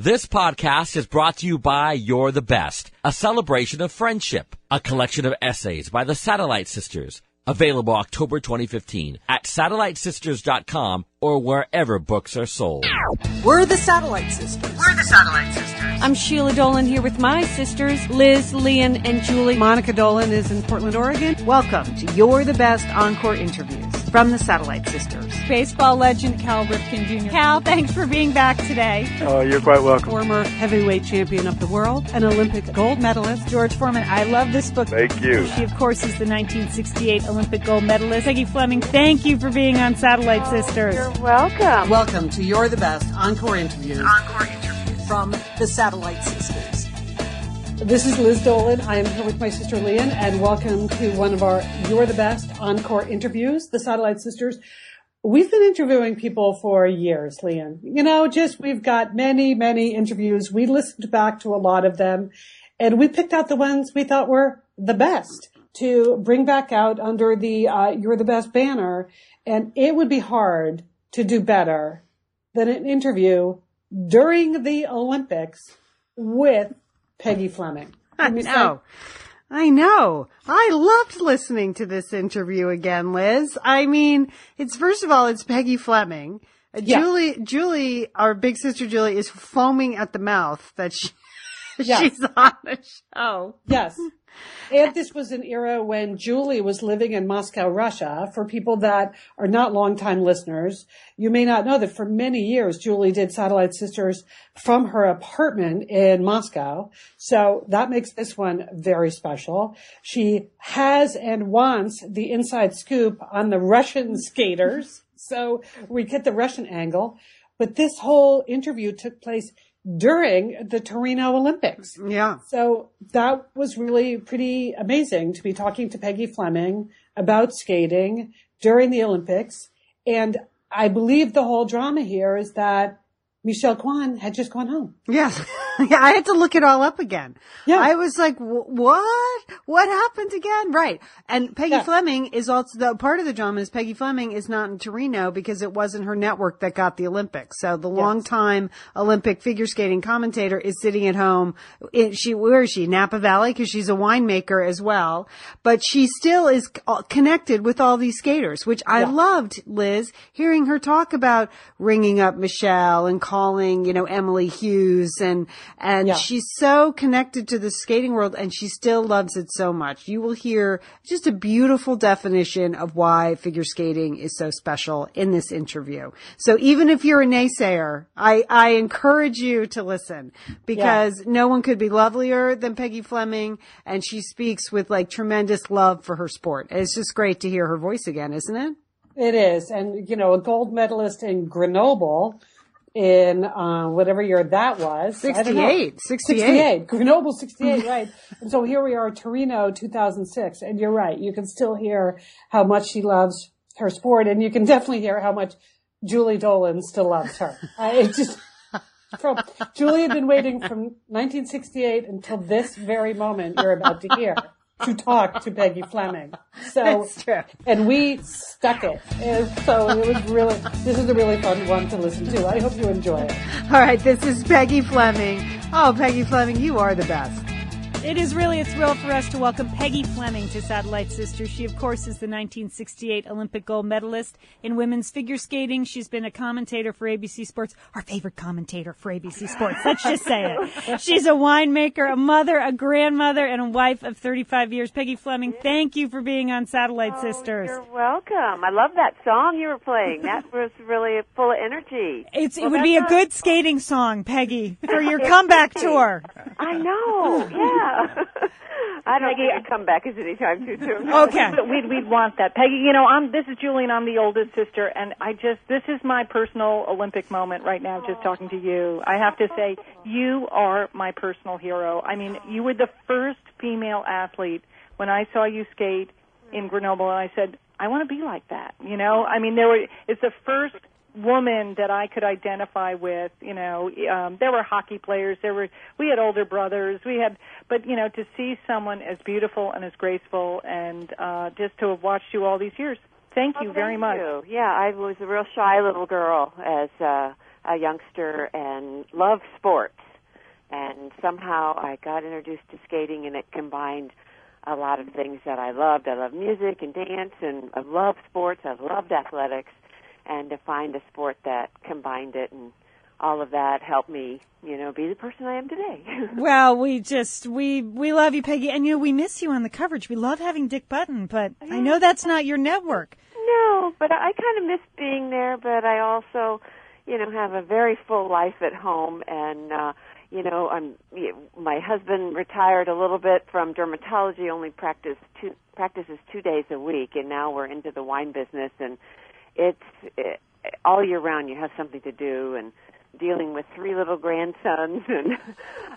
This podcast is brought to you by You're the Best, a celebration of friendship, a collection of essays by the Satellite Sisters, available October 2015 at satellitesisters.com or wherever books are sold. We're the Satellite Sisters. We're the Satellite Sisters. I'm Sheila Dolan here with my sisters, Liz, Lian, and Julie. Monica Dolan is in Portland, Oregon. Welcome to You're the Best Encore interviews from the Satellite Sisters. Baseball legend Cal Ripken Jr. Cal, thanks for being back today. Oh, you're quite welcome. Former heavyweight champion of the world, an Olympic gold medalist. George Foreman, I love this book. Thank you. She, of course, is the 1968 Olympic gold medalist. Peggy Fleming, thank you for being on Satellite Sisters. You're welcome. Welcome to You're the Best Encore interviews Encore interviews. from the Satellite Sisters. This is Liz Dolan. I am here with my sister Lian, and welcome to one of our You're the Best Encore interviews, the Satellite Sisters. We've been interviewing people for years, Lian. You know, just we've got many, many interviews. We listened back to a lot of them, and we picked out the ones we thought were the best to bring back out under the uh, You're the Best banner. And it would be hard to do better than an interview during the Olympics with Peggy Fleming. I me say- know. I know. I loved listening to this interview again, Liz. I mean, it's first of all, it's Peggy Fleming. Uh, Yeah. Julie, Julie, our big sister Julie is foaming at the mouth that she, Yeah. she's on the show. Yes. And this was an era when Julie was living in Moscow, Russia. For people that are not longtime listeners, you may not know that for many years, Julie did Satellite Sisters from her apartment in Moscow. So that makes this one very special. She has and wants the inside scoop on the Russian skaters. So we get the Russian angle. But this whole interview took place during the Torino Olympics. Yeah. So that was really pretty amazing to be talking to Peggy Fleming about skating during the Olympics. And I believe the whole drama here is that Michelle Kwan had just gone home. Yes. yeah, I had to look it all up again. Yeah. I was like, "Wh- what? What happened again? Right. And Peggy Yeah. Fleming is also the part of the drama is Peggy Fleming is not in Torino because it wasn't her network that got the Olympics. So the longtime Olympic figure skating commentator is sitting at home. In, she, where is she? Napa Valley because she's a winemaker as well. But she still is connected with all these skaters, which I Yeah. loved, Liz, hearing her talk about ringing up Michelle and calling, you know, Emily Hughes and, and Yeah. she's so connected to the skating world and she still loves it so much. You will hear just a beautiful definition of why figure skating is so special in this interview. So even if you're a naysayer, I, I encourage you to listen because no one could be lovelier than Peggy Fleming and she speaks with like tremendous love for her sport. It's just great to hear her voice again, isn't it? It is. And, you know, a gold medalist in Grenoble in uh, whatever year that was. I 68, 68. 68. Grenoble 68, right. And so here we are, Torino 2006. And you're right. You can still hear how much she loves her sport. And you can definitely hear how much Julie Dolan still loves her. I just, from, Julie had been waiting from 1968 until this very moment you're about to hear to talk to Peggy Fleming. So, and we stuck it. And so it was really, this is a really fun one to listen to. I hope you enjoy it. All right, this is Peggy Fleming. Oh, Peggy Fleming, you are the best. It is really a thrill for us to welcome Peggy Fleming to Satellite Sisters. She, of course, is the 1968 Olympic gold medalist in women's figure skating. She's been a commentator for ABC Sports, our favorite commentator for ABC Sports. Let's just say it. She's a winemaker, a mother, a grandmother, and a wife of 35 years. Peggy Fleming, thank you for being on Satellite oh, Sisters. You're welcome. I love that song you were playing. That was really full of energy. It's, it would be a good skating song, Peggy, for your comeback tour. I know. Yeah. I don't think a comeback is anytime too soon. Okay. But we'd we'd want that, Peggy. You know, I'm this is Julie, and I'm the oldest sister, and I just this is my personal Olympic moment right now. Just talking to you, I have to say you are my personal hero. I mean, you were the first female athlete when I saw you skate in Grenoble, and I said, I want to be like that. You know, I mean, there were it's the first woman that I could identify with. You know, um, there were hockey players. There were we had older brothers. We had, but you know, to see someone as beautiful and as graceful, and uh, just to have watched you all these years. Thank you Oh, very much. you. Yeah, I was a real shy little girl as uh a youngster and loved sports. And somehow I got introduced to skating and it combined a lot of things that I loved. I love music and dance and I love sports. I loved athletics and to find a sport that combined it and all of that helped me, you know, be the person I am today. well, we just we we love you, Peggy, and you know we miss you on the coverage. We love having Dick Button, but I know that's not your network. No, but I kind of miss being there. But I also, you know, have a very full life at home, and uh, you know, I'm my husband retired a little bit from dermatology, only practice two practices two days a week, and now we're into the wine business, and it's it, all year round. You have something to do, and dealing with three little grandsons and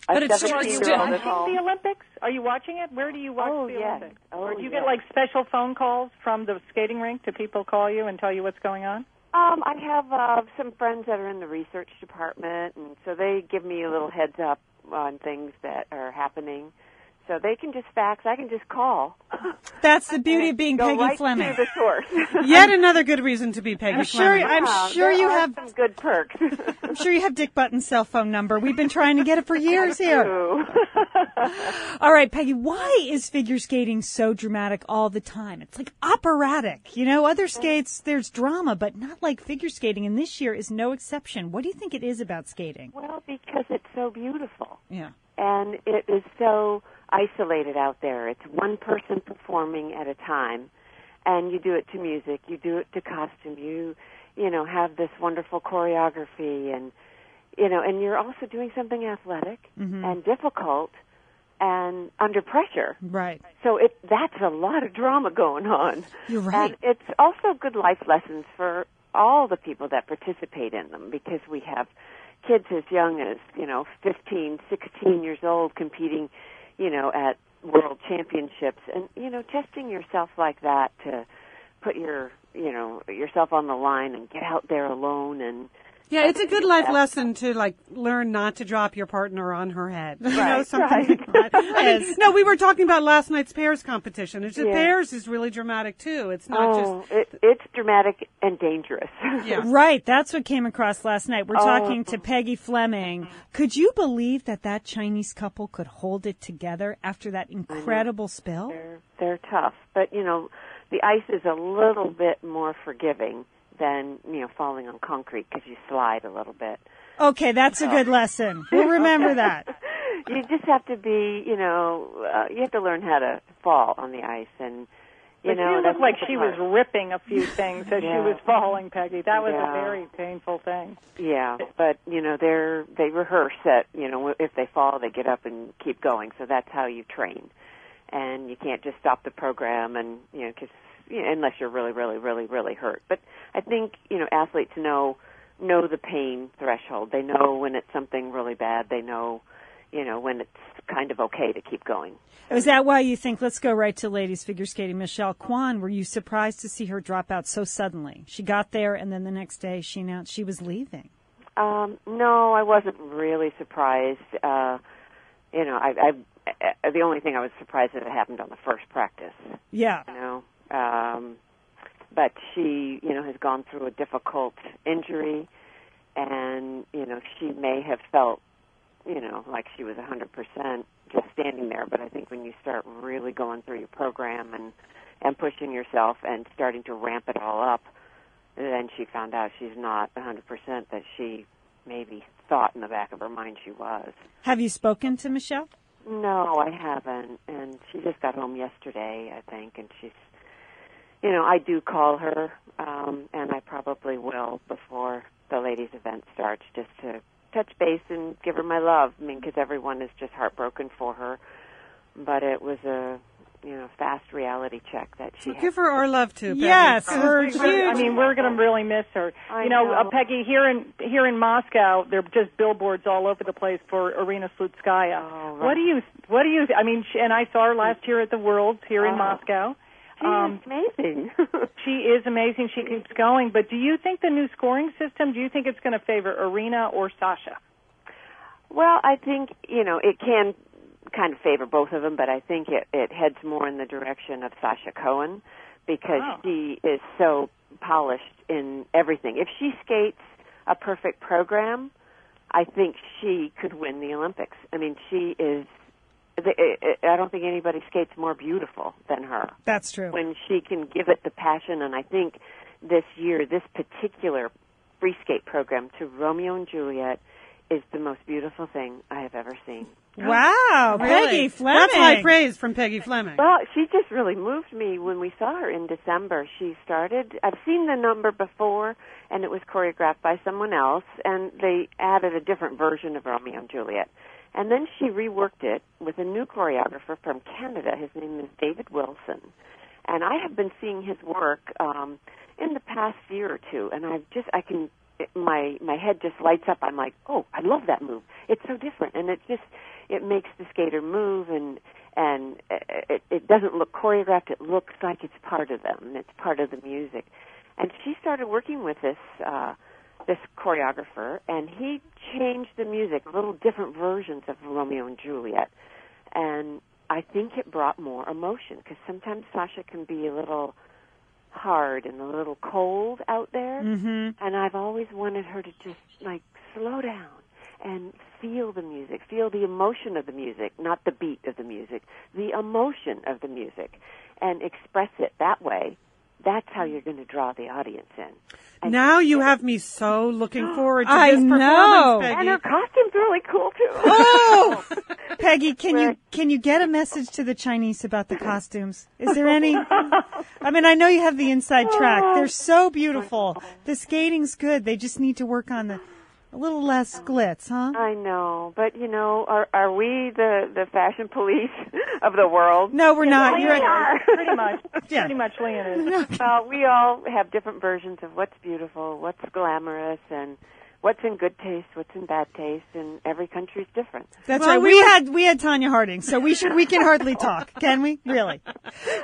but a 17 year old at home. the Olympics? Are you watching it? Where do you watch oh, the yes. Olympics? Oh, or do you yes. get like special phone calls from the skating rink? Do people call you and tell you what's going on? Um, I have uh, some friends that are in the research department, and so they give me a little heads up on things that are happening. So they can just fax. I can just call. That's the beauty of being Peggy right Fleming. To the source. Yet another good reason to be Peggy I'm sure. Fleming. I'm sure you have. some good perks. I'm sure you have Dick Button's cell phone number. We've been trying to get it for years here. All right, Peggy. Why is figure skating so dramatic all the time? It's like operatic. You know, other mm. skates there's drama, but not like figure skating. And this year is no exception. What do you think it is about skating? well, because it's so beautiful. Yeah. and it is so isolated out there. It's one person performing at a time, and you do it to music, you do it to costume, you, you know, have this wonderful choreography, and you know, and you're also doing something athletic Mm-hmm. and difficult and under pressure. Right. So it that's a lot of drama going on. You're right. And it's also good life lessons for all the people that participate in them because we have kids as young as, you know, 15, 16 years old competing, you know, at world championships. And you know, testing yourself like that to put your, you know, yourself on the line and get out there alone and Yeah, it's a good life lesson to like learn not to drop your partner on her head. You know, Right, something right. like that. I mean, no, we were talking about last night's pairs competition. It's just Yeah. pairs is really dramatic too. It's not oh, just... oh, it, it's dramatic and dangerous. yeah. Right, that's what came across last night. We're Oh. talking to Peggy Fleming. Could you believe that that Chinese couple could hold it together after that incredible spill? they're they're tough, but you know, the ice is a little bit more forgiving than you know falling on concrete because you slide a little bit. Okay, that's a good lesson. We'll remember that. You just have to be, you know, uh, you have to learn how to fall on the ice, and you But know, you looked like she part. was ripping a few things as she was falling, Peggy. That was Yeah. a very painful thing. Yeah, but you know, they're they rehearse that. You know, if they fall, they get up and keep going. So that's how you train, and you can't just stop the program and you know, because you know, unless you're really, really, really, really hurt. But I think you know, athletes know know the pain threshold. They know when it's something really bad. They know, you know, when it's kind of okay to keep going. Is that why you think, let's go right to ladies figure skating, Michelle Kwan, were you surprised to see her drop out so suddenly? She got there and then the next day she announced she was leaving. Um, no, I wasn't really surprised. Uh, you know, I, I, I the only thing I was surprised that it happened on the first practice. Yeah. You know, um, but she, you know, has gone through a difficult injury, and you know, she may have felt, you know, like she was hundred percent just standing there. But I think when you start really going through your program and and pushing yourself and starting to ramp it all up, then she found out she's not hundred percent that she maybe thought in the back of her mind she was. Have you spoken to Michelle? No, I haven't. And she just got home yesterday, I think, and she's, you know, I do call her, um, and I probably will before the ladies' event starts, just to touch base and give her my love. I mean, because everyone is just heartbroken for her. But it was a, you know, fast reality check that she So give her our love too. Peggy. Yes, we're I mean, we're going to really miss her. I you know, know. Uh, Peggy, here in here in Moscow, there are just billboards all over the place for Irina Slutskaya. Oh, right. What do you What do you? I mean, she, and I saw her last year at the Worlds here in Oh. Moscow. She Um, is amazing. She is amazing. She keeps going. But do you think the new scoring system? Do you think it's going to favor Irina or Sasha? Well, I think you know it can kind of favor both of them, but I think it it heads more in the direction of Sasha Cohen because Oh. she is so polished in everything. If she skates a perfect program, I think she could win the Olympics. I mean, she is. Eh, eh, I don't think anybody skates more beautiful than her. That's true. When she can give it the passion, and I think this year, this particular free skate program to Romeo and Juliet is the most beautiful thing I have ever seen. Wow, Really? Peggy Fleming. That's high praise from Peggy Fleming. Well, she just really moved me when we saw her in December. She started, I've seen the number before, and it was choreographed by someone else, and they added a different version of Romeo and Juliet. And then she reworked it with a new choreographer from Canada. His name is David Wilson. And I have been seeing his work um, in the past year or two, and I've just, I can, it, my my head just lights up. I'm like, oh, I love that move. It's so different, and it just it makes the skater move and and it, it doesn't look choreographed. It looks like it's part of them. It's part of the music. And she started working with this uh, this choreographer, and he changed the music, little different versions of Romeo and Juliet, and I think it brought more emotion because sometimes Sasha can be a little hard and a little cold out there, Mm-hmm. and I've always wanted her to just like slow down and feel the music, feel the emotion of the music, not the beat of the music, the emotion of the music, and express it that way. That's how you're going to draw the audience in. And, Now you have me so looking forward to I this performance, know. Peggy. and her costume's really cool too. Oh, Peggy, can you can you get a message to the Chinese about the costumes? Is there any? I mean, I know you have the inside track. They're so oh, beautiful. The skating's good. They just need to work on the a little less glitz, huh? I know, but you know, are are we the the fashion police of the world? No, we're not. We You're are. Pretty much. Yeah. Pretty much Lian is. well, we all have different versions of what's beautiful, what's glamorous, and what's in good taste, what's in bad taste, and every country's different. That's Well, right. we We were- had we had Tonya Harding, so we should we can hardly talk, can we? Really?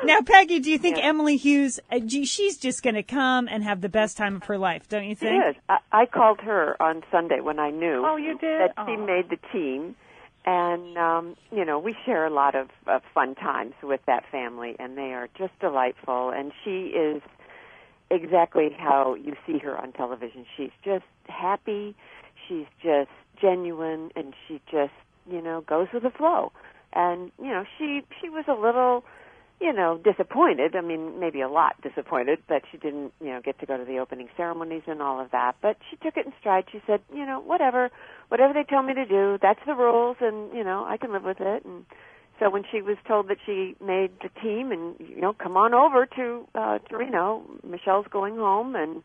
Now, Peggy, do you think Emily Hughes? Uh, gee, she's just going to come and have the best time of her life, don't you think? is. I, I called her on Sunday when I knew Oh, you did? that she Oh. made the team, and um, you know we share a lot of, of fun times with that family, and they are just delightful. And she is exactly how you see her on television. She's just happy. She's just genuine, and she just you know goes with the flow. And you know she she was a little you know, disappointed. I mean, maybe a lot disappointed that she didn't, you know, get to go to the opening ceremonies and all of that. But she took it in stride. She said, you know, whatever, whatever they tell me to do, that's the rules, and you know, I can live with it. And so when she was told that she made the team, and you know, come on over to uh, Torino, Michelle's going home, and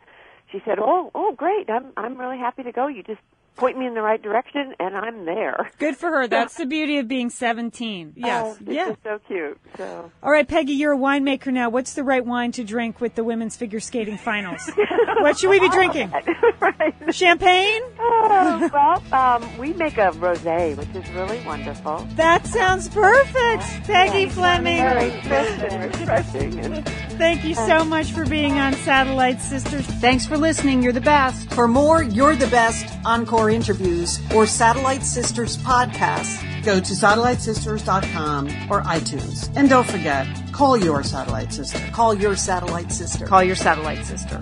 she said, oh, oh, great, I'm I'm really happy to go. You just point me in the right direction, and I'm there. Good for her. That's the beauty of being 17. Yes. Oh, Yeah. so cute. So. All right, Peggy, you're a winemaker now. What's the right wine to drink with the women's figure skating finals? what should we be drinking? right. Champagne? Oh, well, um, we make a rosé, which is really wonderful. That sounds perfect. Peggy Fleming. Very refreshing. Thank you so much for being on Satellite Sisters. Thanks for listening. You're the best. For more You're the Best Encore interviews or Satellite Sisters podcasts, go to satellitesisters.com or iTunes. And don't forget, call your satellite sister. Call your satellite sister. Call your satellite sister.